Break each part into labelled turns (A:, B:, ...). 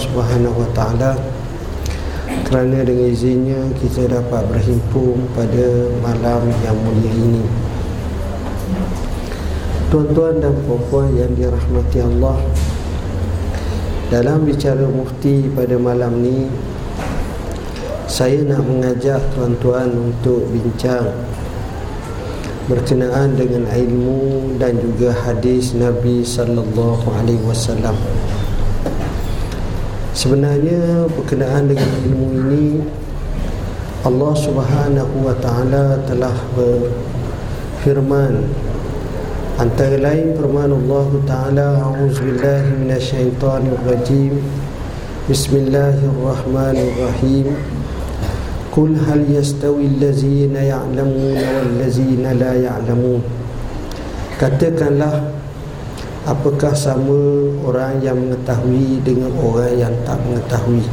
A: Subhanahu Wa Taala kerana dengan izinnya kita dapat berhimpun pada malam yang mulia ini. Tuan-tuan dan puan-puan yang dirahmati Allah Dalam bicara mufti pada malam ni Saya nak mengajak tuan-tuan untuk bincang Berkenaan dengan ilmu dan juga hadis Nabi sallallahu alaihi wasallam. Sebenarnya berkenaan dengan ilmu ini Allah Subhanahu wa taala telah berfirman. Antara lain firman Allah Ta'ala A'udzubillahi minasyaitanirrajim Bismillahirrahmanirrahim. Kul hal yastawi allazina ya'lamuna wallazina la ya'lamun? Katakanlah Apakah sama orang yang mengetahui dengan orang yang tak mengetahui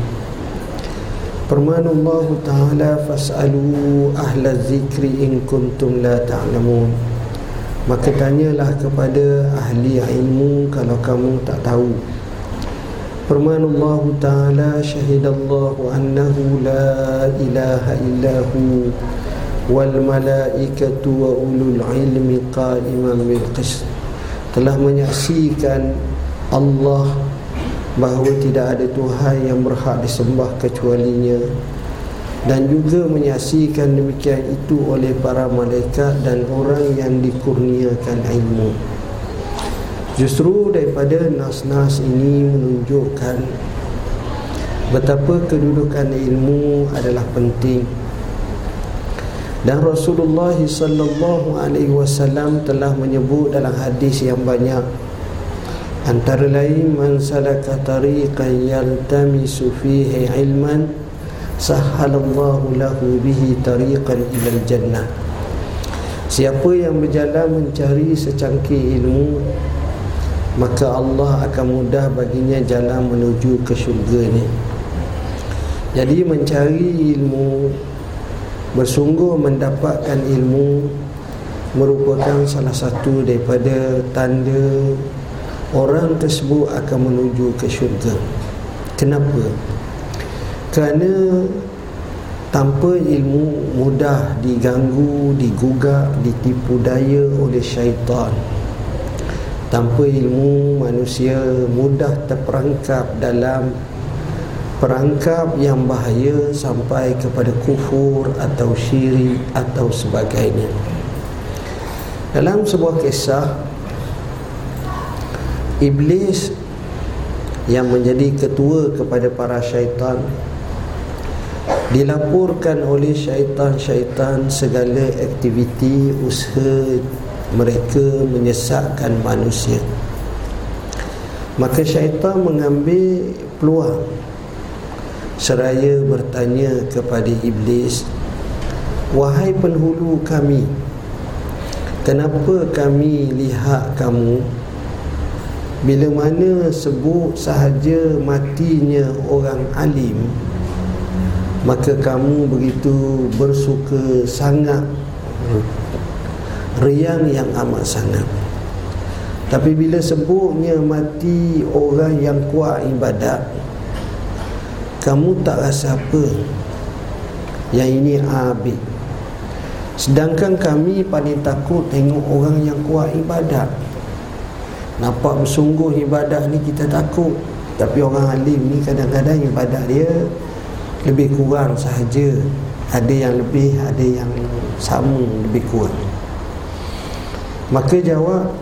A: Firman Allah Ta'ala Fas'alu ahla zikri in kuntum la ta'lamun Maka tanyalah kepada ahli ilmu kalau kamu tak tahu. Firman Allah Ta'ala syahidallahu annahu la ilaha illahu wal malaikatu wa ulul ilmi qa'iman bil qist. Telah menyaksikan Allah bahawa tidak ada Tuhan yang berhak disembah kecualinya dan juga menyaksikan demikian itu oleh para malaikat dan orang yang dikurniakan ilmu. Justru daripada nas-nas ini menunjukkan betapa kedudukan ilmu adalah penting dan Rasulullah sallallahu alaihi wasallam telah menyebut dalam hadis yang banyak antara lain man salaka tariqan yaltamisu fihi ilman sahhalallahu lahu bihi tariqan ila jannah. Siapa yang berjalan mencari secangkir ilmu maka Allah akan mudah baginya jalan menuju ke syurga ni. Jadi mencari ilmu bersungguh mendapatkan ilmu merupakan salah satu daripada tanda orang tersebut akan menuju ke syurga kenapa kerana tanpa ilmu mudah diganggu, digugak, ditipu daya oleh syaitan. Tanpa ilmu manusia mudah terperangkap dalam perangkap yang bahaya sampai kepada kufur atau syirik atau sebagainya. Dalam sebuah kisah Iblis yang menjadi ketua kepada para syaitan dilaporkan oleh syaitan-syaitan segala aktiviti usaha mereka menyesatkan manusia maka syaitan mengambil peluang seraya bertanya kepada iblis wahai penghulu kami kenapa kami lihat kamu? Bila mana sebut sahaja matinya orang alim maka kamu begitu bersuka sangat. Riang yang amat sangat. Tapi bila sebutnya mati orang yang kuat ibadat kamu tak rasa apa yang ini abid sedangkan kami paling takut tengok orang yang kuat ibadat. Nampak bersungguh ibadat ni kita takut. Tapi orang alim ni kadang-kadang ibadat dia lebih kurang sahaja. Ada yang lebih ada yang sama lebih kurang. Maka jawab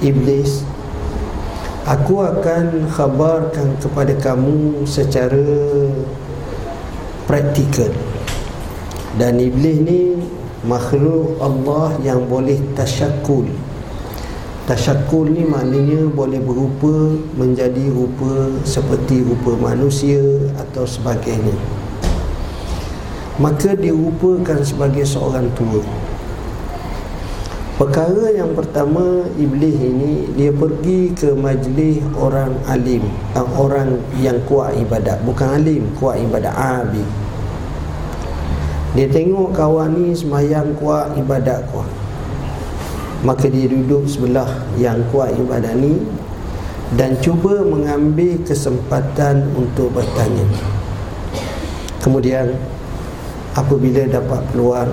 A: iblis aku akan khabarkan kepada kamu secara praktikal. Dan iblis ni makhluk Allah yang boleh tasyakul. Tasyakul ni maknanya boleh berupa menjadi rupa seperti rupa manusia atau sebagainya. Maka dirupakan sebagai seorang tua perkara yang pertama iblis ini dia pergi ke majlis orang alim eh, orang yang kuat ibadat. Bukan alim kuat ibadat abid dia tengok kawan ni semayang kuat ibadat kuat. Maka dia duduk sebelah yang kuat ibadat ni dan cuba mengambil kesempatan untuk bertanya. Kemudian apabila dapat peluang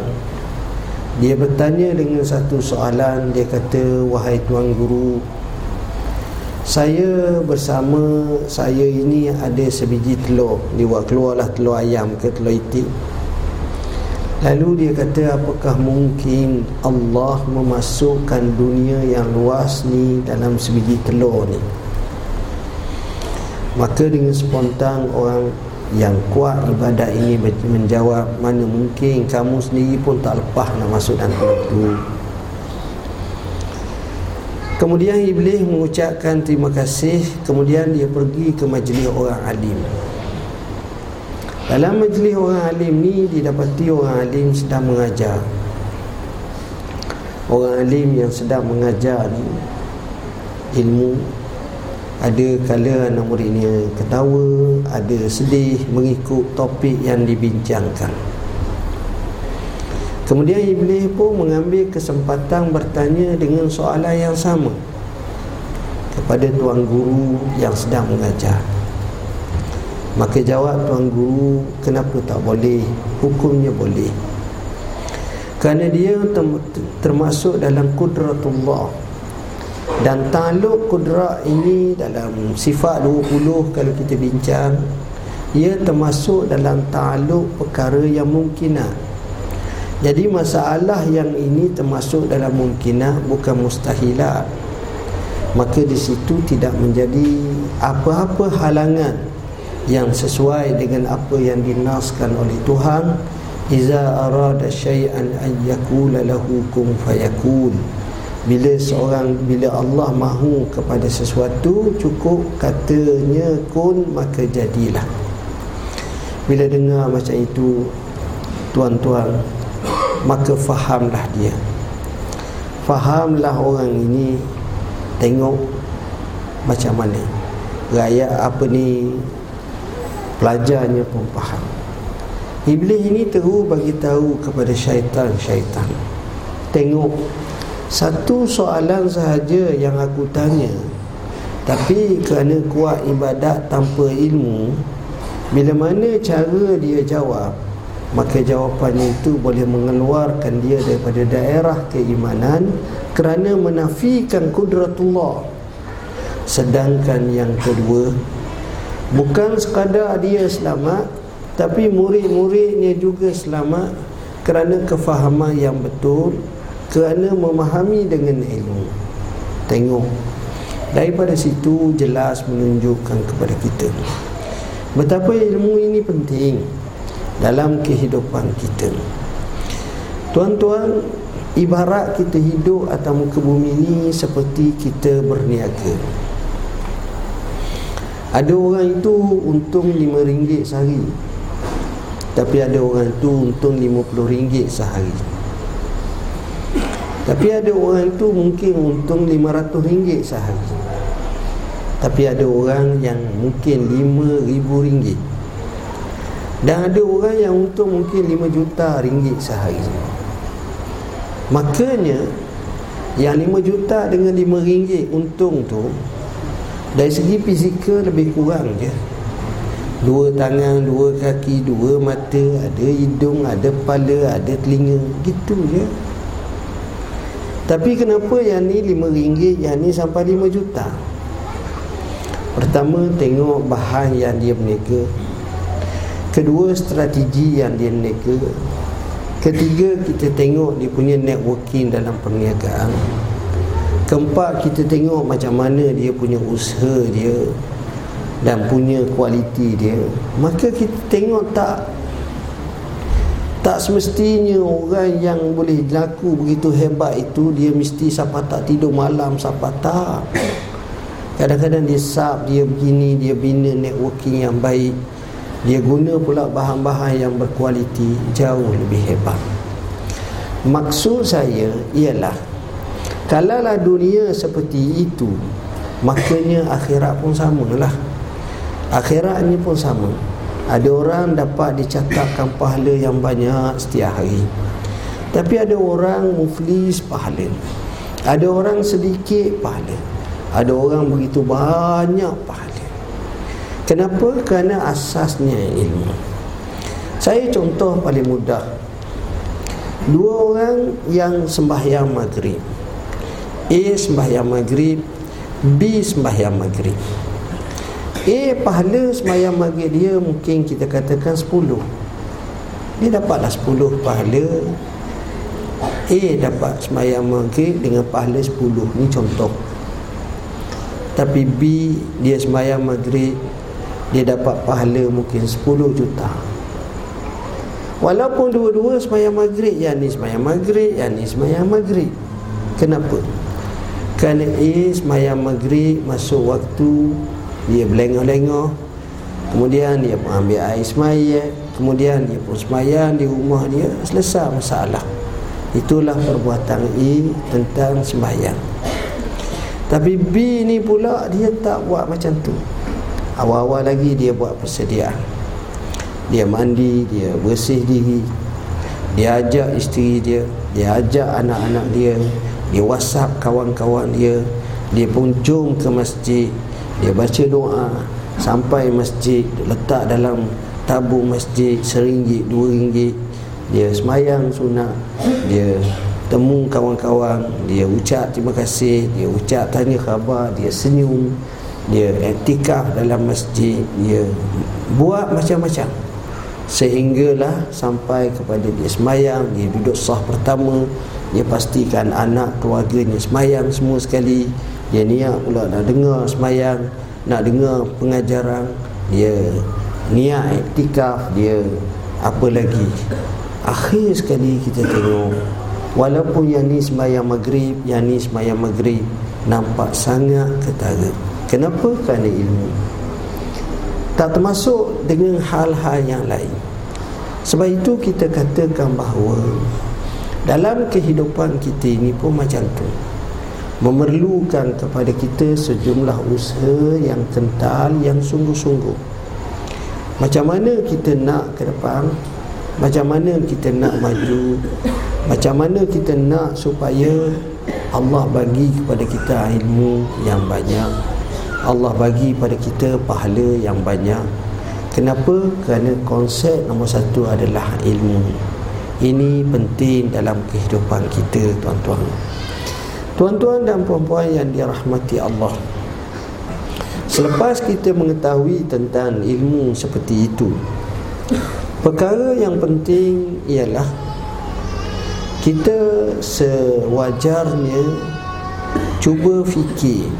A: dia bertanya dengan satu soalan. Dia kata wahai tuan guru saya bersama saya ini ada sebiji telur. Dia keluarlah telur ayam ke telur itik. Lalu dia kata apakah mungkin Allah memasukkan dunia yang luas ni dalam sebiji telur ni? Maka dengan spontan orang yang kuat ibadat ini menjawab mana mungkin kamu sendiri pun tak lepas nak masuk dalam telur tu? Kemudian Iblis mengucapkan terima kasih. Kemudian dia pergi ke majlis orang alim. Dalam majlis orang alim ni Didapati orang alim sedang mengajar. Orang alim yang sedang mengajar ni Ilmu Ada kala anak muridnya ketawa Ada sedih mengikut topik yang dibincangkan Kemudian Iblis pun mengambil kesempatan bertanya dengan soalan yang sama kepada tuan guru yang sedang mengajar. Maka jawab tuan guru, kenapa tak boleh? Hukumnya boleh. Kerana dia termasuk dalam kudratullah. Dan taluk kudrat ini dalam sifat 20 kalau kita bincang, ia termasuk dalam taluk perkara yang mungkinat. Jadi masalah yang ini termasuk dalam mungkinah bukan mustahilat. Maka di situ tidak menjadi apa-apa halangan yang sesuai dengan apa yang dinaskan oleh Tuhan iza arada syai'an an yakula lahu kun fayakun bila seorang bila Allah mahu kepada sesuatu cukup katanya kun maka jadilah. Bila dengar macam itu tuan-tuan maka fahamlah dia. Fahamlah orang ini tengok macam mana. Rakyat apa ni pelajarnya pun faham. Iblis ini terus bagi tahu kepada syaitan-syaitan. Tengok satu soalan sahaja yang aku tanya. Tapi kerana kuat ibadat tanpa ilmu bila mana cara dia jawab maka jawapannya itu boleh mengeluarkan dia daripada daerah keimanan kerana menafikan kudratullah. Sedangkan yang kedua bukan sekadar dia selamat tapi murid-muridnya juga selamat kerana kefahaman yang betul kerana memahami dengan ilmu. Tengok daripada situ jelas menunjukkan kepada kita betapa ilmu ini penting dalam kehidupan kita. Tuan-tuan ibarat kita hidup atas muka bumi ini seperti kita berniaga. Ada orang itu untung RM5 sehari tapi ada orang itu untung RM50 sehari tapi ada orang itu mungkin untung RM500 sehari tapi ada orang yang mungkin RM5,000 dan ada orang yang untung mungkin 5 juta sehari Makanya Yang 5 juta dengan 5 ringgit untung tu Dari segi fizikal lebih kurang je. Dua tangan, dua kaki, dua mata Ada hidung, ada kepala, ada telinga Gitu je Tapi kenapa yang ni 5 ringgit Yang ni sampai 5 juta? Pertama tengok bahan yang dia berniaga Kedua strategi yang dia neka Ketiga kita tengok dia punya networking dalam perniagaan. Keempat kita tengok macam mana dia punya usaha dia Dan punya kualiti dia. Maka kita tengok tak Tak semestinya orang yang boleh laku begitu hebat itu Dia mesti siapa tak tidur malam siapa tak. Kadang-kadang dia sub, dia begini, dia bina networking yang baik. Dia guna pula bahan-bahan yang berkualiti jauh lebih hebat. Maksud saya ialah kalaulah dunia seperti itu makanya akhirat pun sama lah akhirat ni pun sama ada orang dapat dicatatkan pahala yang banyak setiap hari. Tapi ada orang muflis pahala. Ada orang sedikit pahala. Ada orang begitu banyak pahala. Kenapa? Kerana asasnya ilmu. Saya contoh paling mudah. Dua orang yang sembahyang maghrib. A sembahyang maghrib B sembahyang maghrib A pahala sembahyang maghrib dia mungkin kita katakan 10 dia dapatlah 10 pahala. A dapat semayang maghrib dengan pahala 10 Ni contoh. Tapi B dia semayang maghrib Dia dapat pahala mungkin 10 juta. Walaupun dua-dua semayang maghrib Yang ni semayang maghrib Yang ni semayang maghrib Kenapa? Kerana A semayang maghrib Masuk waktu Dia berlengah-lengah. Kemudian dia ambil air semayang Kemudian dia pun semayang di rumah dia Selesai masalah. Itulah perbuatan A tentang sembahyang Tapi B ni pula dia tak buat macam tu. Awal-awal lagi dia buat persediaan. Dia mandi, dia bersih diri. Dia ajak isteri dia Dia ajak anak-anak dia. Dia whatsapp kawan-kawan dia. Dia pun jom ke masjid Dia baca doa Sampai masjid Letak dalam tabung masjid seringgit dua ringgit. Dia semayang sunat dia temu kawan-kawan dia ucap terima kasih dia ucap tanya khabar dia senyum dia etikah dalam masjid dia buat macam-macam. Sehinggalah sampai kepada dia semayang dia duduk sah pertama dia pastikan anak keluarganya semayang semua sekali dia niat pula nak dengar semayang nak dengar pengajaran. Dia niat iktikaf dia apa lagi? Akhir sekali kita tengok walaupun yang ni sembahyang maghrib yang ni sembahyang maghrib nampak sangat ketara kenapa? Kerana ilmu. Tak termasuk dengan hal-hal yang lain. Sebab itu kita katakan bahawa dalam kehidupan kita ini pun macam tu memerlukan kepada kita sejumlah usaha yang kental yang sungguh-sungguh. Macam mana kita nak ke depan? Macam mana kita nak maju? Macam mana kita nak supaya Allah bagi kepada kita ilmu yang banyak? Allah bagi kepada kita pahala yang banyak? Kenapa? Kerana konsep nombor satu adalah ilmu. Ini penting dalam kehidupan kita tuan-tuan Tuan-tuan dan puan-puan yang dirahmati Allah. Selepas kita mengetahui tentang ilmu seperti itu Perkara yang penting ialah Kita sewajarnya Cuba fikir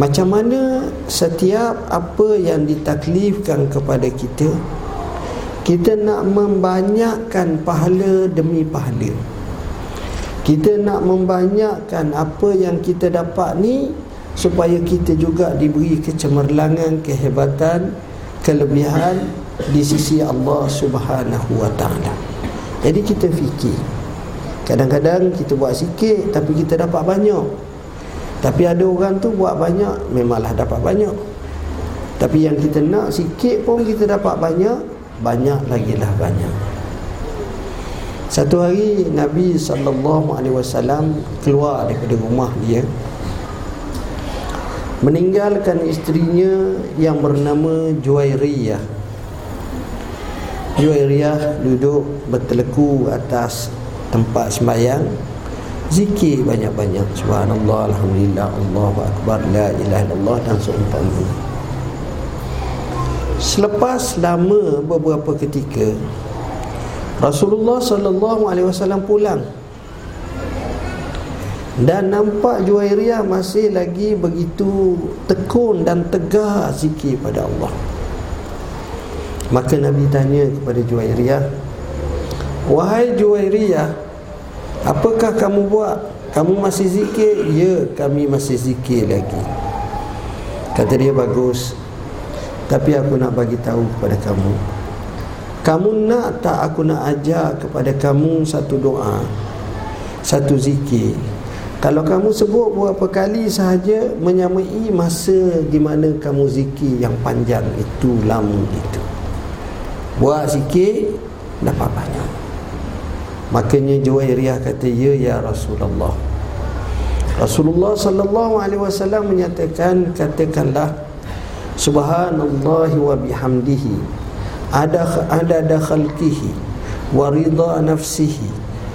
A: Macam mana setiap apa yang ditaklifkan kepada kita Kita nak membanyakkan pahala demi pahala Kita nak membanyakkan apa yang kita dapat ni supaya kita juga diberi kecemerlangan kehebatan kelebihan di sisi Allah Subhanahu wa taala. Jadi kita fikir. Kadang-kadang kita buat sikit tapi kita dapat banyak. Tapi ada orang tu buat banyak memanglah dapat banyak. Tapi yang kita nak sikit pun kita dapat banyak banyak lagi lah banyak satu hari Nabi sallallahu alaihi wasallam keluar daripada rumah dia meninggalkan isterinya yang bernama Juwairiyah. Juwairiyah duduk berteleku atas tempat sembahyang zikir banyak-banyak. Subhanallah alhamdulillah Allahu akbar la ilaha illallah dan seumpama selepas lama beberapa ketika Rasulullah sallallahu alaihi wasallam pulang dan nampak Juwairiyah masih lagi begitu tekun dan tegar zikir pada Allah Maka Nabi tanya kepada Juwairiyah Wahai Juwairiyah Apakah kamu buat? Kamu masih zikir? Ya, kami masih zikir lagi Kata dia bagus Tapi aku nak bagi tahu kepada kamu Kamu nak tak aku nak ajar kepada kamu satu doa Satu zikir kalau kamu sebut beberapa kali sahaja menyamai masa di mana kamu zikir yang panjang itu lama itu. Buat sikit dapat banyak. Makanya Juwairiyah kata ya ya Rasulullah. Rasulullah sallallahu alaihi wasallam menyatakan katakanlah subhanallah wa bihamdihi ada ada khalqihi wa ridha nafsihi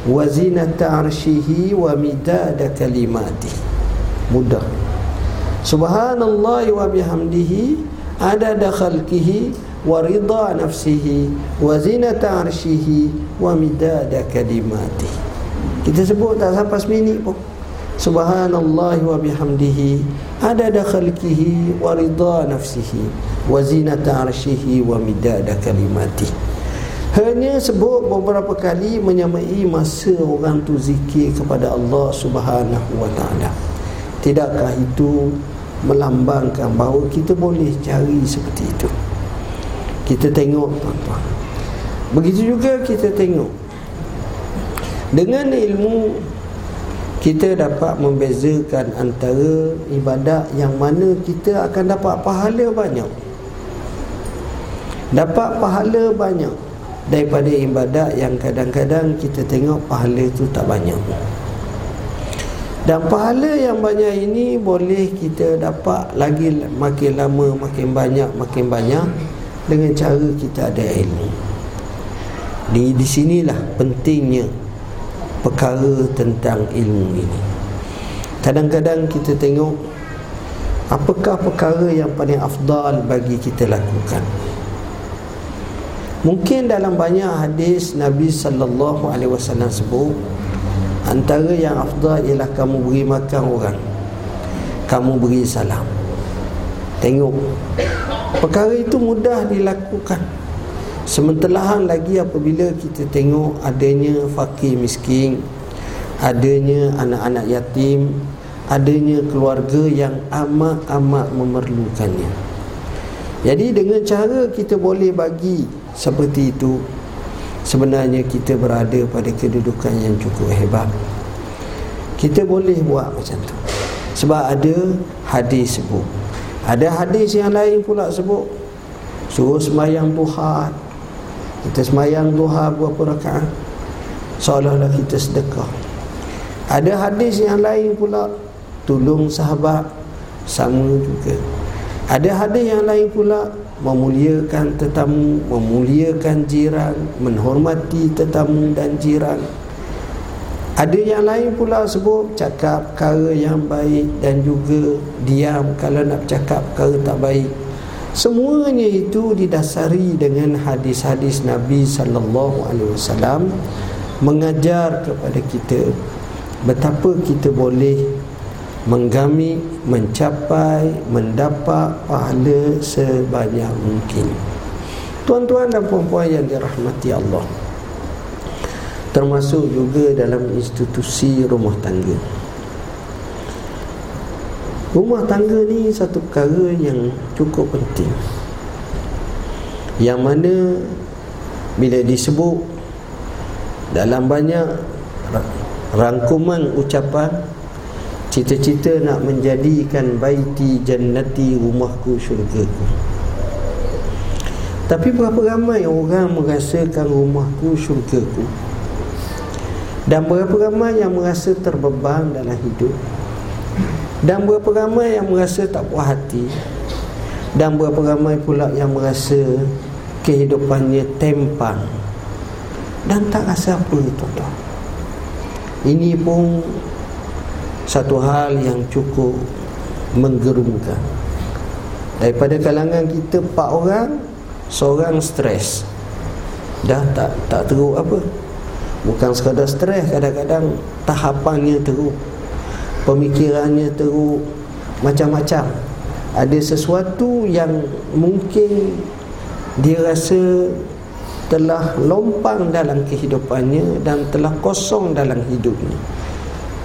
A: wa zinata arshihi wa midada kalimati mudah. Subhanallah wa bihamdihi ada ada khalqihi wa ridha nafsihi wa zinata arshihi wa midada kalimati kita sebut tak sampai seminit pun. Subhanallah wa bihamdihi adada khalqihi wa ridha nafsihi wa zinata arshihi wa midada hanya sebut beberapa kali menyamai masa orang tu zikir kepada Allah Subhanahu wa taala. Tidakkah itu melambangkan bahawa kita boleh cari seperti itu? Kita tengok tuan-tuan. Begitu juga kita tengok. Dengan ilmu kita dapat membezakan antara ibadat yang mana kita akan dapat pahala banyak. Dapat pahala banyak daripada ibadat yang kadang-kadang kita tengok pahala itu tak banyak. Dan pahala yang banyak ini boleh kita dapat lagi makin lama makin banyak makin banyak dengan cara kita ada ilmu. Di di sinilah pentingnya perkara tentang ilmu ini. Kadang-kadang kita tengok apakah perkara yang paling afdal bagi kita lakukan? Mungkin dalam banyak hadis Nabi sallallahu alaihi wasallam sebut antara yang afdal ialah kamu beri makan orang kamu beri salam. Tengok perkara itu mudah dilakukan Sementelahan lagi apabila kita tengok adanya fakir miskin Adanya anak-anak yatim Adanya keluarga yang amat-amat memerlukannya. Jadi dengan cara kita boleh bagi seperti itu Sebenarnya kita berada pada kedudukan yang cukup hebat. Kita boleh buat macam tu. Sebab ada hadis sebut. Ada hadis yang lain pula sebut Suruh semayang Tuhan kita semayang duha berapa rakaat? Seolah-olah kita sedekah. Ada hadis yang lain pula Tolong sahabat Sama juga. Ada hadis yang lain pula Memuliakan tetamu Memuliakan jiran Menghormati tetamu dan jiran. Ada yang lain pula sebut cakap perkara yang baik dan juga diam kalau nak cakap perkara tak baik. Semuanya itu didasari dengan hadis-hadis Nabi sallallahu alaihi wasallam mengajar kepada kita betapa kita boleh menggami, mencapai, mendapat pahala sebanyak mungkin. Tuan-tuan dan puan-puan yang dirahmati Allah. Termasuk juga dalam institusi rumah tangga. Rumah tangga ni satu perkara yang cukup penting. Yang mana Bila disebut Dalam banyak Rangkuman ucapan Cita-cita nak menjadikan Baiti jannati rumahku syurgaku Tapi berapa ramai orang merasakan rumahku syurgaku Dan berapa ramai yang merasa terbeban dalam hidup dan berapa ramai yang merasa tak puas hati? Dan berapa ramai pula yang merasa Kehidupannya tempang Dan tak rasa apa tuan-tuan. Ini pun Satu hal yang cukup Menggerumkan. Daripada kalangan kita Empat orang Seorang stres. Dah tak tak teruk apa. Bukan sekadar stres Kadang-kadang tahapannya teruk pemikirannya teruk macam-macam. Ada sesuatu yang mungkin dia rasa telah lompang dalam kehidupannya dan telah kosong dalam hidupnya.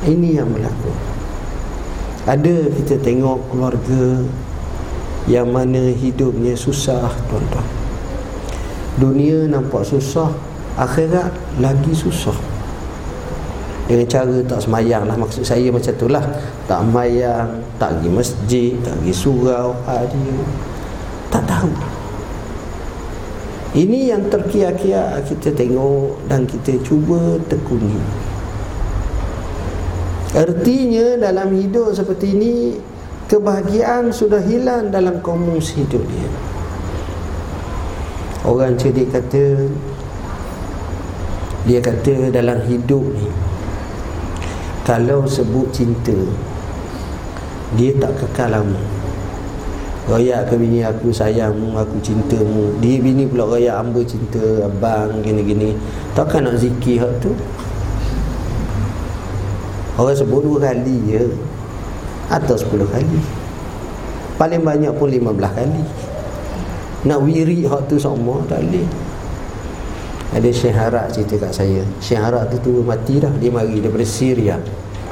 A: Ini yang berlaku. Ada kita tengok keluarga yang mana hidupnya susah tuan-tuan. Dunia nampak susah akhirat lagi susah dengan cara tak semayang lah. Maksud saya macam tu lah. Tak semayang tak pergi masjid tak pergi surau. Hari tak tahu. Ini yang terkiak-kiak kita tengok dan kita cuba tekuni. Artinya dalam hidup seperti ini Kebahagiaan sudah hilang dalam komus hidup dia. Orang cerdik kata Dia kata dalam hidup ni Kalau sebut cinta Dia tak kekal lama Royak ke bini aku sayangmu, aku cintamu. Dia bini pula royak hamba cinta abang gini-gini. Takkan nak zikir hak tu? Orang sebut dua kali je. Atau 10 kali. Paling banyak pun 15 kali. Nak wiri hak tu semua tak boleh. Ada Syekh Harak cerita kat saya. Syekh Harak tu tu mati dah. Dia mari daripada Syria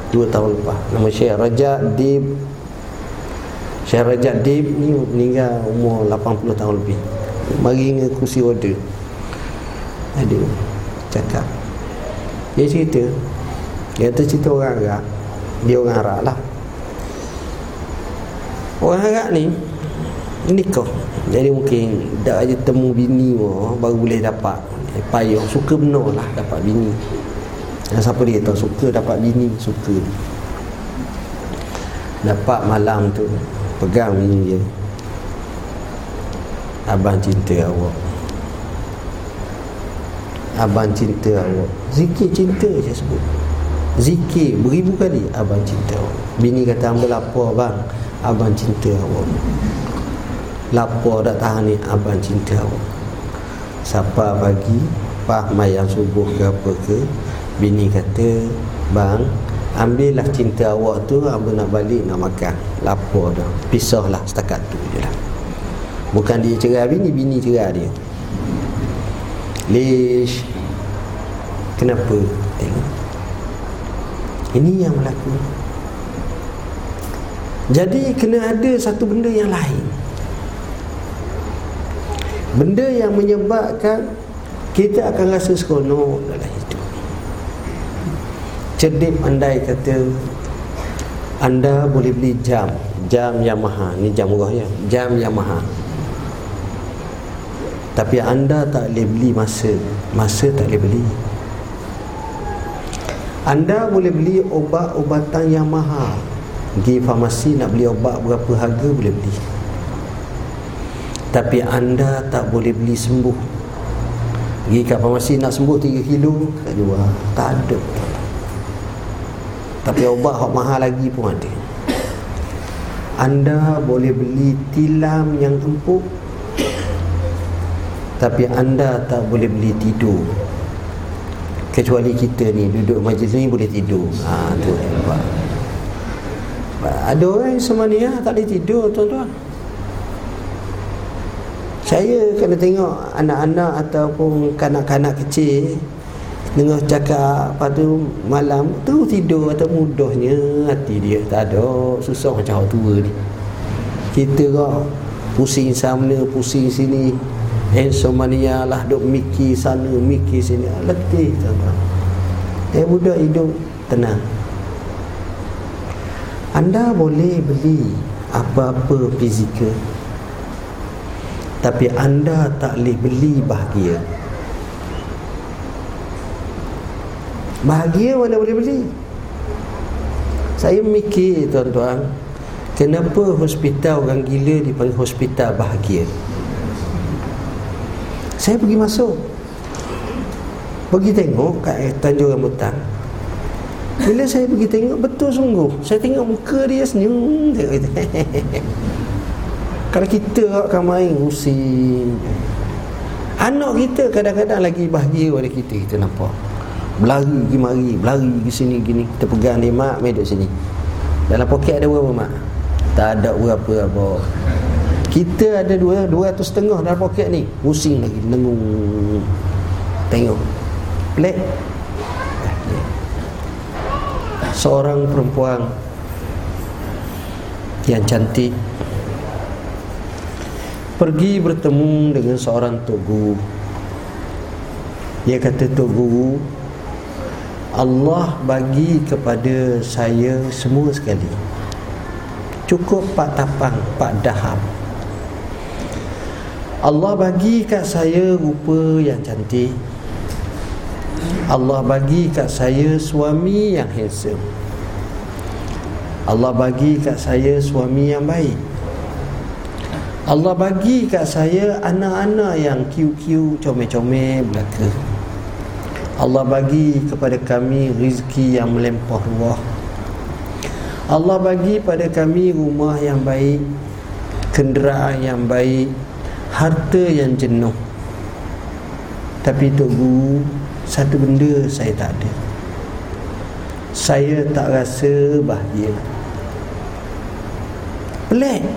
A: 2 tahun lepas. Nama Syekh Rajak Dib Syekh Rajak Dib ni meninggal umur 80 tahun lebih. Mari dengan kursi roda ada cakap. Dia cerita. Dia kata cerita orang Arab. Dia orang Arab lah. Orang Arab ni Nikah. Jadi mungkin Dah aja temu bini oh, Baru boleh dapat. Payah Suka benar lah Dapat bini Dan siapa dia tahu Suka dapat bini Suka Dapat malam tu Pegang bini dia. Abang cinta awak. Abang cinta awak. Zikir cinta saya sebut. Zikir beribu kali Abang cinta awak. Bini kata Ambil apa abang Abang cinta awak. Lapor dah tahan ni Abang cinta awak. Siapa bagi Pah mayang subuh ke apa ke Bini kata Bang Ambillah cinta awak tu Abang nak balik nak makan. Lapor dah Pisah lah setakat tu je lah. Bukan dia cerai bini Bini cerai dia. Lish Kenapa? Tengok. Ini yang berlaku. Jadi kena ada satu benda yang lain. Benda yang menyebabkan Kita akan rasa seronok dalam hidup Cerdik pandai kata Anda boleh beli jam. Jam Yamaha. Ni jam murah ya? Jam Yamaha. Tapi anda tak boleh beli masa. Masa tak boleh beli. Anda boleh beli obat-obatan yang mahal Pergi farmasi nak beli obat berapa harga boleh beli. Tapi anda tak boleh beli sembuh. Pergi ke farmasi nak sembuh 3 kilo Tak jual. Tak ada Tapi obat hak mahal lagi pun ada. Anda boleh beli tilam yang empuk Tapi anda tak boleh beli tidur. Kecuali kita ni duduk majlis ni boleh tidur. Ha tu nampak. Ada orang semania tak boleh tidur tuan-tuan. Saya kena tengok anak-anak ataupun kanak-kanak kecil Dengar cakap Lepas tu malam tu tidur Atau mudahnya hati dia Tak ada. Susah macam orang tua ni. Kita kok Pusing sana Pusing sini. Insomnia lah Duk mikir sana Mikir sini. Letih tuan-tuan. Eh budak hidup Tenang. Anda boleh beli apa-apa fizikal. Tapi anda tak boleh beli bahagia Bahagia mana boleh beli. Saya mikir tuan-tuan Kenapa hospital orang gila dipanggil hospital bahagia? Saya pergi masuk. Pergi tengok kat Tanjung Rambutan. Bila saya pergi tengok betul sungguh. Saya tengok muka dia senyum Kalau kita akan main pusing. Anak kita kadang-kadang lagi bahagia pada kita Kita nampak Berlari pergi mari Berlari ke sini gini. Kita pegang dia mak Main duduk sini. Dalam poket ada berapa mak? Tak ada berapa apa. Kita ada dua Dua ratus setengah dalam poket ni. Pusing lagi Nengung Tengok. Pelik seorang perempuan yang cantik pergi bertemu dengan seorang tok guru. Dia kata tok guru Allah bagi kepada saya semua sekali. Cukup pak tapang pak daham Allah bagi kat saya rupa yang cantik. Allah bagi kat saya suami yang handsome. Allah bagi kat saya suami yang baik. Allah bagi kat saya anak-anak yang kiu-kiu comel-comel belaka Allah bagi kepada kami rezeki yang melempah ruah. Allah bagi pada kami rumah yang baik Kenderaan yang baik Harta yang jenuh. Tapi Tok Guru Satu benda saya tak ada. Saya tak rasa bahagia. Pelik.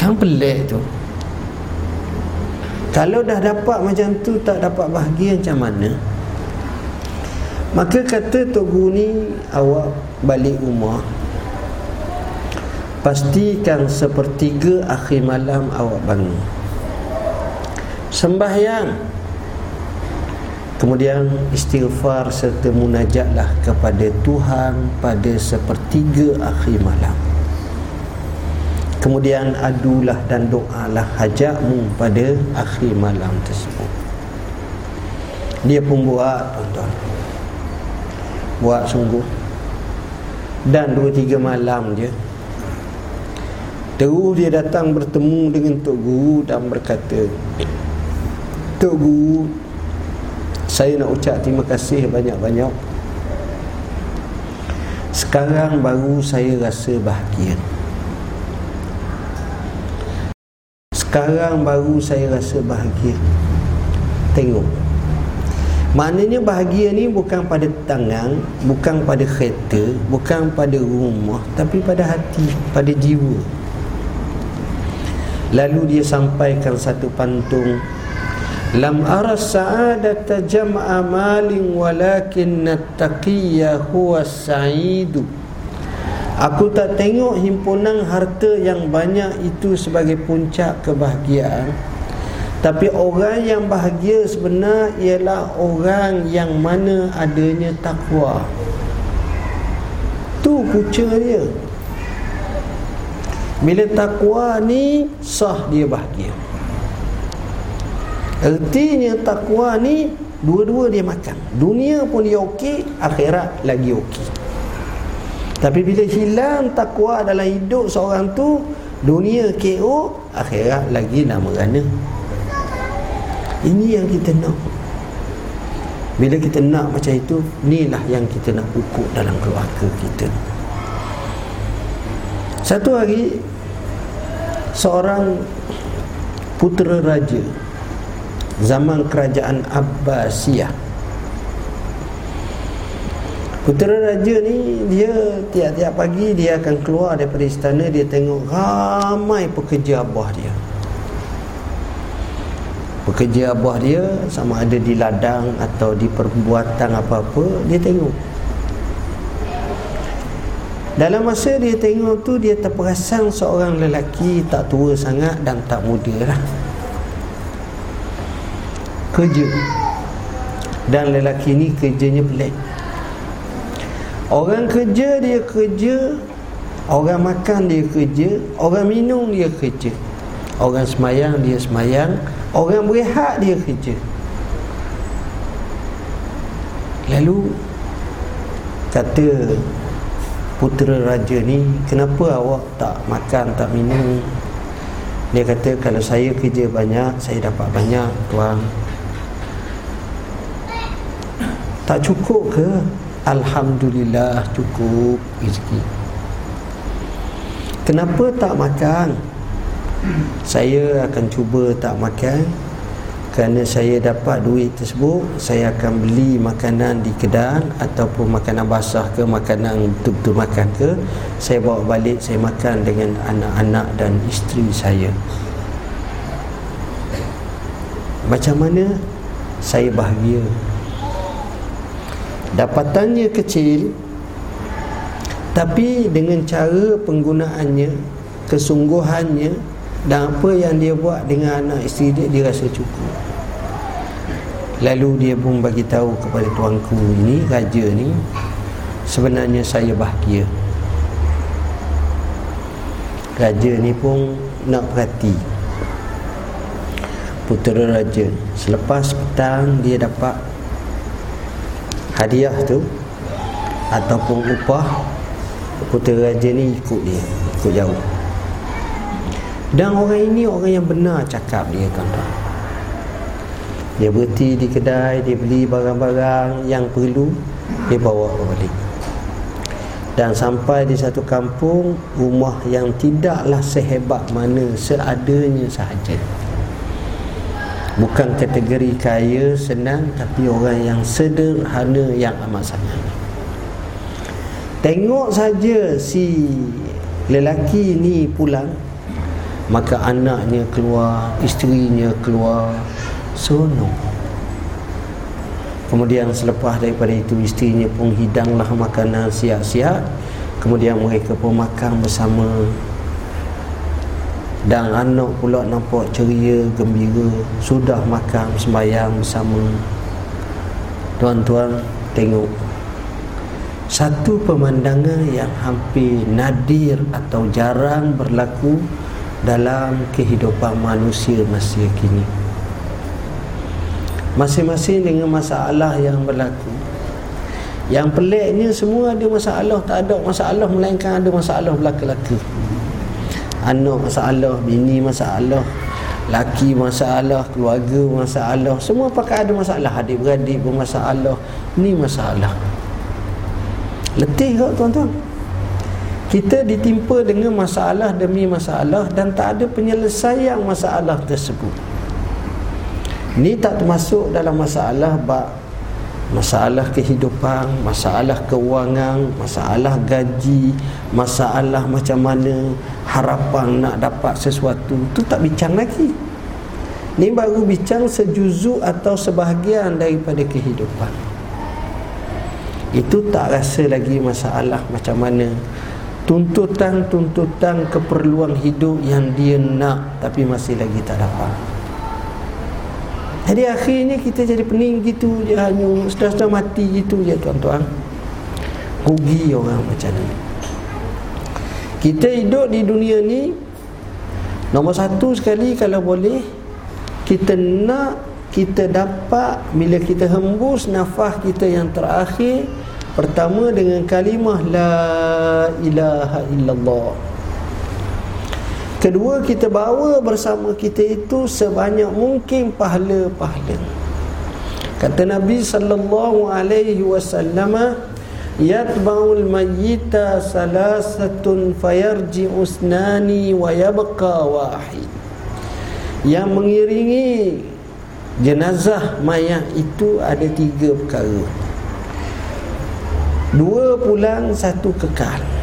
A: Kan pelik tu Kalau dah dapat macam tu Tak dapat bahagia macam mana? Maka kata Tok Guru ni Awak balik rumah. Pastikan sepertiga akhir malam awak bangun. Sembahyang. Kemudian istighfar serta munajatlah kepada Tuhan pada sepertiga akhir malam Kemudian adulah dan doalah hajatmu pada akhir malam tersebut. Dia pun buat tuan-tuan. Buat sungguh. Dan dua tiga malam je terus dia datang bertemu dengan Tok Guru dan berkata Tok Guru saya nak ucap terima kasih banyak-banyak. Sekarang baru saya rasa bahagia sekarang baru saya rasa bahagia. Tengok. Maknanya bahagia ni bukan pada tangan Bukan pada kereta Bukan pada rumah Tapi pada hati Pada jiwa. Lalu dia sampaikan satu pantun Lam ara sa'adata jam'a malin Walakin nattaqiyya huwa sa'idu Aku tak tengok himpunan harta yang banyak itu sebagai puncak kebahagiaan tapi orang yang bahagia sebenar ialah orang yang mana adanya takwa. Tu punca dia. Bila takwa ni sah dia bahagia. Artinya takwa ni dua-dua dia makan. Dunia pun dia okey, akhirat lagi okey. Tapi bila hilang takwa dalam hidup seorang tu, dunia KO, akhirat lagi nama merana. Ini yang kita nak Bila kita nak macam itu Inilah yang kita nak ukur dalam keluarga kita Satu hari Seorang Putera Raja Zaman kerajaan Abbasiyah Putera Raja ni Dia tiap-tiap pagi Dia akan keluar daripada istana Dia tengok ramai pekerja abah dia Pekerja abah dia sama ada di ladang atau di perbuatan apa-apa dia tengok. Dalam masa dia tengok tu dia terperasan seorang lelaki tak tua sangat dan tak muda lah. Kerja. Dan lelaki ni kerjanya pelik. Orang kerja dia kerja, orang makan dia kerja, orang minum dia kerja. Orang semayang dia semayang, Orang berehat dia kerja. Lalu Kata Putera raja ni Kenapa awak tak makan Tak minum? Dia kata kalau saya kerja banyak Saya dapat banyak tuan. Tak cukup ke Alhamdulillah cukup rezeki. Kenapa tak makan? Saya akan cuba tak makan. Kerana saya dapat duit tersebut saya akan beli makanan di kedai ataupun makanan basah ke makanan betul-betul makan ke. Saya bawa balik saya makan dengan anak-anak dan isteri saya. Macam mana saya bahagia dapatannya kecil tapi dengan cara penggunaannya kesungguhannya dan apa yang dia buat dengan anak isteri dia Dia rasa cukup. Lalu dia pun bagi tahu kepada tuanku ini Raja ni Sebenarnya saya bahagia. Raja ni pun nak perhati. Putera Raja Selepas petang dia dapat Hadiah tu Ataupun upah putera raja ni ikut dia ikut jauh. Dan orang ini orang yang benar cakap dia tuan-tuan. Dia berhenti di kedai dia beli barang-barang yang perlu dia bawa balik dan sampai di satu kampung rumah yang tidaklah sehebat mana seadanya sahaja bukan kategori kaya senang tapi orang yang sederhana yang amat sangat. Tengok saja si lelaki ni pulang maka anaknya keluar isterinya keluar seronok. Kemudian selepas daripada itu isterinya pun hidanglah makanan siap-siap. Kemudian mereka pun makan bersama dan anak pula nampak ceria, gembira Sudah makan sembahyang bersama. Tuan-tuan tengok. Satu pemandangan yang hampir nadir atau jarang berlaku Dalam kehidupan manusia masa kini. Masing-masing dengan masalah yang berlaku. Yang peliknya semua ada masalah Tak ada masalah melainkan ada masalah belaka-laka anak masalah, bini masalah, laki masalah, keluarga masalah, semua pakai ada masalah, adik-beradik bermasalah, ni masalah. Letih tak tuan-tuan? Kita ditimpa dengan masalah demi masalah dan tak ada penyelesaian masalah tersebut. Ni tak termasuk dalam masalah bab masalah kehidupan, masalah keuangan, masalah gaji, masalah macam mana harapan nak dapat sesuatu tu tak bincang lagi. Ni baru bincang sejuzuk atau sebahagian daripada kehidupan. Itu tak rasa lagi masalah macam mana tuntutan-tuntutan keperluan hidup yang dia nak tapi masih lagi tak dapat. Jadi akhirnya kita jadi pening gitu je hanya sudah-sudah mati gitu je tuan-tuan. Rugi orang macam ni. Kita hidup di dunia ni Nombor satu sekali kalau boleh Kita nak Kita dapat Bila kita hembus nafas kita yang terakhir Pertama dengan kalimah La ilaha illallah Kedua kita bawa bersama kita itu sebanyak mungkin pahala-pahala. Kata Nabi sallallahu alaihi wasallam yatba'ul mayyita salasatun fayarji usnani wa yabqa wahid. Yang mengiringi jenazah mayat itu ada tiga perkara. Dua pulang, satu kekal.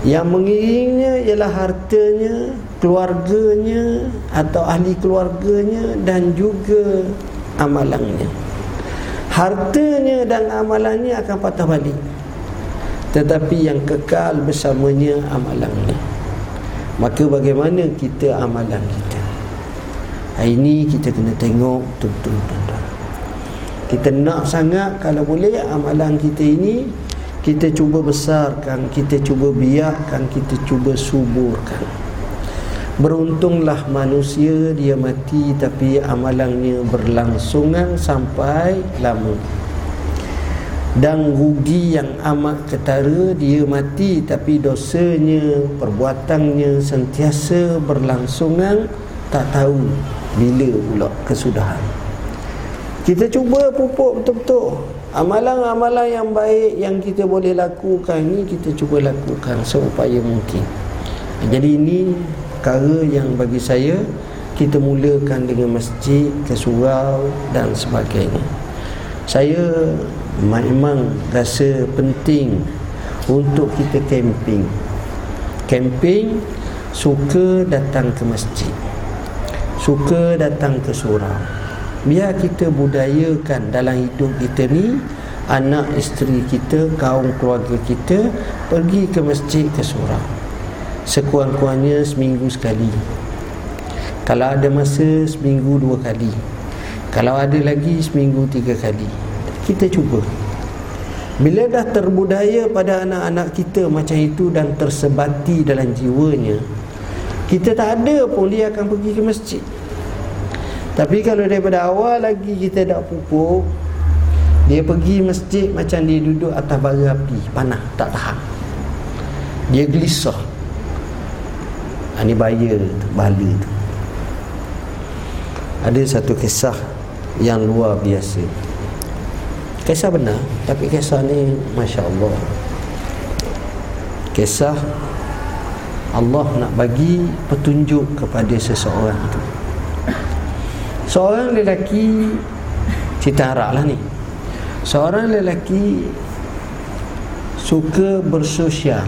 A: Yang mengiringnya ialah hartanya, keluarganya atau ahli keluarganya dan juga amalannya. Hartanya dan amalannya akan patah balik. Tetapi yang kekal bersamanya amalannya. Maka bagaimana kita amalan kita? Hari ini kita kena tengok betul-betul Kita nak sangat kalau boleh amalan kita ini kita cuba besarkan, kita cuba biarkan, kita cuba suburkan. Beruntunglah manusia dia mati tapi amalannya berlangsungan sampai lama. Dan rugi yang amat ketara dia mati tapi dosanya, perbuatannya sentiasa berlangsungan tak tahu bila pula kesudahan. Kita cuba pupuk betul-betul Amalan-amalan yang baik yang kita boleh lakukan ni kita cuba lakukan seupaya mungkin. Jadi ini perkara yang bagi saya kita mulakan dengan masjid, ke surau dan sebagainya. Saya memang rasa penting untuk kita camping. Camping suka datang ke masjid. Suka datang ke surau biar kita budayakan dalam hidup kita ni anak isteri kita kaum keluarga kita pergi ke masjid ke surau sekurang-kurangnya seminggu sekali. Kalau ada masa seminggu dua kali. Kalau ada lagi seminggu tiga kali. Kita cuba. Bila dah terbudaya pada anak-anak kita macam itu dan tersebati dalam jiwanya kita tak ada pun dia akan pergi ke masjid tapi kalau daripada awal lagi kita dah pupuk Dia pergi masjid macam dia duduk atas bara api Panah, tak tahan. Dia gelisah. Ini bahaya bala tu. Ada satu kisah yang luar biasa. Kisah benar tapi kisah ni Masya Allah kisah Allah nak bagi petunjuk kepada seseorang tu seorang lelaki cerita harap lah ni. Seorang lelaki suka bersosial.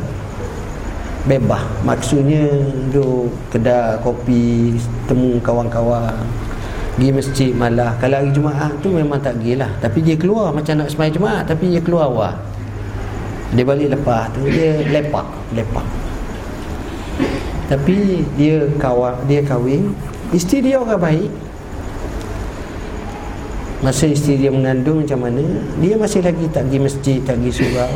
A: Bebas. Maksudnya duduk kedai kopi temu kawan-kawan pergi masjid malah kalau hari Jumaat tu memang tak pergi lah. Tapi dia keluar macam nak semai Jumaat tapi dia keluar awal. Dia balik lepas tu dia lepak lepak. Tapi dia kawan dia kahwin. Isteri dia orang baik masa isteri dia mengandung macam mana dia masih lagi tak pergi masjid tak pergi surau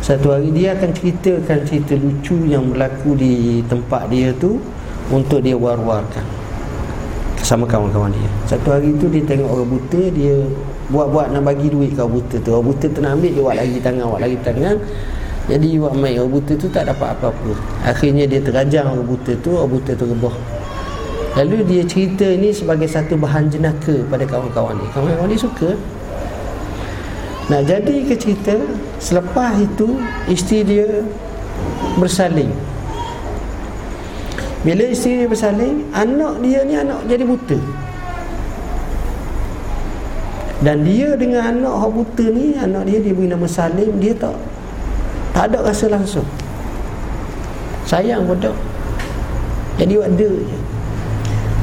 A: satu hari dia akan ceritakan cerita lucu yang berlaku di tempat dia tu untuk dia war-warkan sama kawan-kawan dia. Satu hari tu dia tengok orang buta dia buat-buat nak bagi duit orang buta tu. Orang buta tu nak ambil dia buat lagi tangan, buat lagi tangan. Jadi buat main orang buta tu tak dapat apa-apa. Akhirnya dia terajang orang buta tu, orang buta tu rebah. Lalu dia cerita ni sebagai satu bahan jenaka pada kawan-kawan dia. Kawan-kawan dia suka. Nak jadi ke cerita Selepas itu Isteri dia Bersaling Bila isteri dia bersaling Anak dia ni anak jadi buta. Dan dia dengan anak yang buta ni Anak dia dia beri nama Salim Dia tak Tak ada rasa langsung. Sayang pun Jadi ada je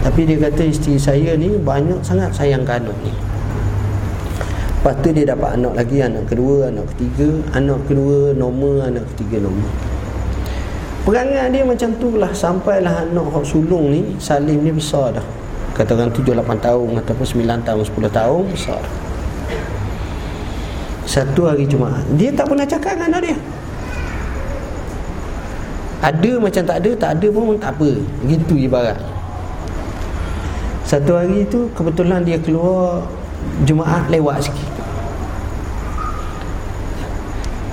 A: Tapi dia kata isteri saya ni Banyak sangat sayang ke anak ni. Lepas tu dia dapat anak lagi Anak kedua, anak ketiga Anak kedua normal, anak ketiga normal. Perangai dia macam tu lah Sampailah anak Hak sulung ni Salim ni besar dah. Katakan 7-8 tahun Ataupun 9 tahun, 10 tahun Besar Satu hari Jumaat Dia tak pernah cakap dengan anak dia. Ada macam tak ada Tak ada pun tak apa. Gitu ibarat Satu hari tu Kebetulan dia keluar Jumaat lewat sikit.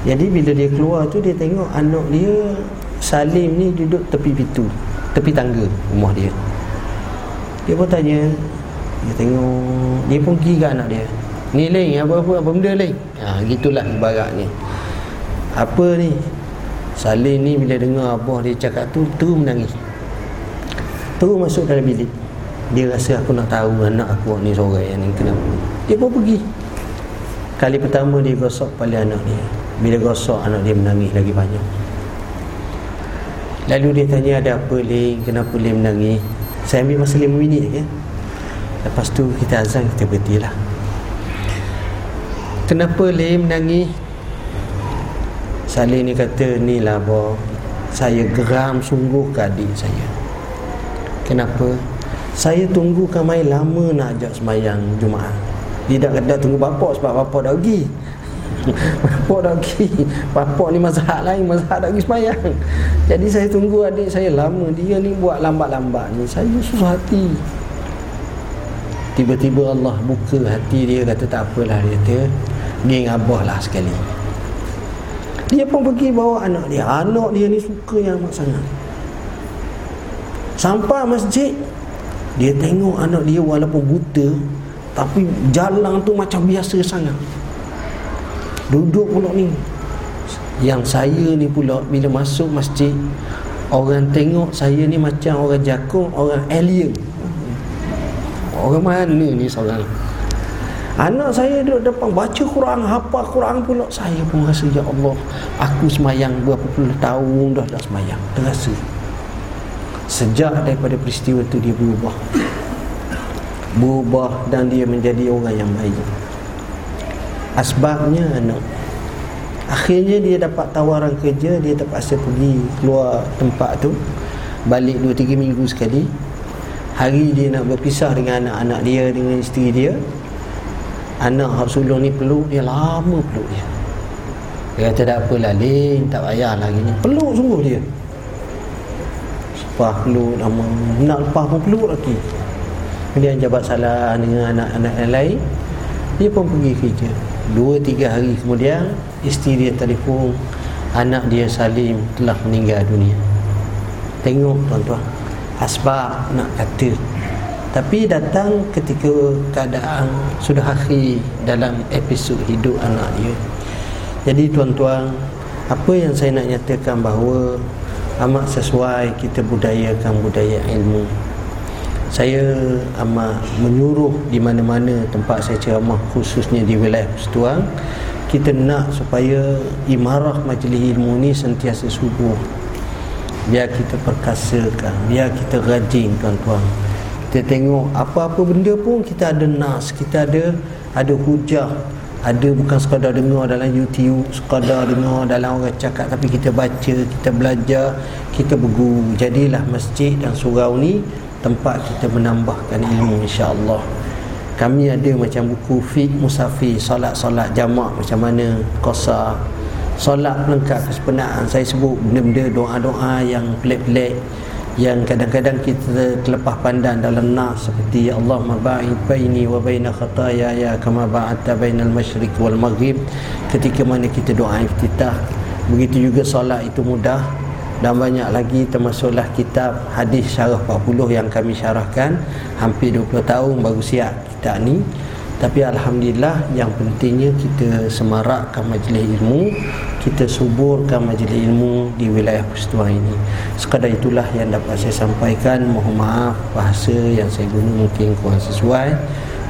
A: Jadi bila dia keluar tu Dia tengok anak dia Salim ni duduk tepi pintu Tepi tangga rumah dia. Dia pun tanya Dia tengok Dia pun pergi ke anak dia. Ni Ling apa-apa apa benda Ling? Ha, Gitulah ibaratnya Apa ni? Salim ni bila dengar abah dia cakap tu Terus menangis. Terus masuk dalam bilik dia rasa aku nak tahu anak aku ni seorang yang ni kenapa. Dia pun pergi. Kali pertama dia gosok kepala anak dia. Bila gosok anak dia menangis lagi banyak. Lalu dia tanya ada apa Lim kenapa Lim menangis? Saya ambil masa 5 minit ya? lepas tu kita azan kita berhenti lah. Kenapa Lim menangis? Salih ni kata ni lah saya geram sungguh ke adik saya. Kenapa saya tunggu kamai lama nak ajak semayang Jumaat. Dia dah kata tunggu bapak sebab bapak dah pergi. Bapak dah pergi. Bapak ni mazhab lain Mazhab dah pergi semayang. Jadi saya tunggu adik saya lama. Dia ni buat lambat-lambat ni. Saya susah hati. Tiba-tiba Allah buka hati dia Kata tak apalah dia kata Geng abah lah sekali. Dia pun pergi bawa anak dia. Anak dia ni suka yang amat sangat. Sampai masjid dia tengok anak dia walaupun buta Tapi jalan tu macam biasa sangat. Duduk pula ni. Yang saya ni pula Bila masuk masjid Orang tengok saya ni macam orang jakung Orang alien. Orang mana ni seorang? Anak saya duduk depan Baca Quran Hafal Quran pula Saya pun rasa Ya Allah Aku semayang Berapa puluh tahun dah dah semayang. Terasa Sejak daripada peristiwa itu dia berubah. Berubah dan dia menjadi orang yang baik. Asbabnya anak Akhirnya dia dapat tawaran kerja Dia terpaksa pergi keluar tempat tu Balik 2-3 minggu sekali. Hari dia nak berpisah dengan anak-anak dia Dengan isteri dia Anak hak sulung ni peluk dia Lama peluk dia. Dia kata tak apalah Lin? Tak payahlah gini. Peluk sungguh dia lepas peluk nama nak lepas pun peluk lagi. Kemudian jabat salah dengan anak-anak yang lain dia pun pergi kerja. Dua tiga hari kemudian isteri dia telefon anak dia Salim telah meninggal dunia. Tengok tuan-tuan. Asbab nak kata. Tapi datang ketika keadaan sudah akhir dalam episod hidup anak dia. Jadi tuan-tuan apa yang saya nak nyatakan bahawa amat sesuai kita budayakan budaya ilmu. Saya amat menyuruh di mana-mana tempat saya ceramah khususnya di wilayah Persatuan kita nak supaya imarah majlis ilmu ni sentiasa subuh biar kita perkasakan biar kita rajin tuan-tuan. Kita tengok apa-apa benda pun kita ada nas kita ada ada hujah ada bukan sekadar dengar dalam YouTube sekadar dengar dalam orang cakap tapi kita baca kita belajar kita berguru. Jadilah masjid dan surau ni tempat kita menambahkan ilmu insya-Allah. Kami ada macam buku fiqh musafir solat-solat jamak macam mana qasar solat pelengkap kesempurnaan saya sebut benda-benda doa-doa yang pelik-pelik yang kadang-kadang kita terlepas pandang dalam nas seperti Allah ba'id baini wa baina khataya ya kama ba'adta bainal masyriq wal maghrib. Ketika mana kita doa iftitah begitu juga solat itu mudah. Dan banyak lagi termasuklah kitab hadis syarah 40 yang kami syarahkan. Hampir 20 tahun baru siap kitab ni tapi Alhamdulillah yang pentingnya kita semarakkan majlis ilmu kita suburkan majlis ilmu di wilayah Persatuan ini. Sekadar itulah yang dapat saya sampaikan. Mohon maaf bahasa yang saya guna mungkin kurang sesuai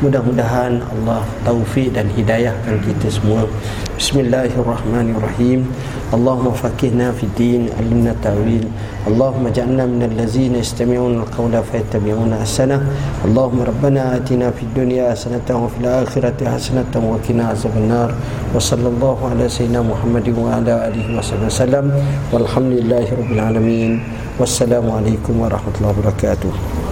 A: Mudah-mudahan Allah taufiq dan hidayahkan kita semua. Bismillahirrahmanirrahim. Allahumma faqihna fi din alimna ta'wil. Allahumma ja'na minal lazina istami'una al-qawla fayatami'una asana Allahumma rabbana atina fi dunia asanatahu fi al-akhirati asanatahu wa kina azab al-nar wa sallallahu ala sayyidina Muhammadin wa ala alihi wa sallam. Wa alamin. Wassalamualaikum warahmatullahi wabarakatuh.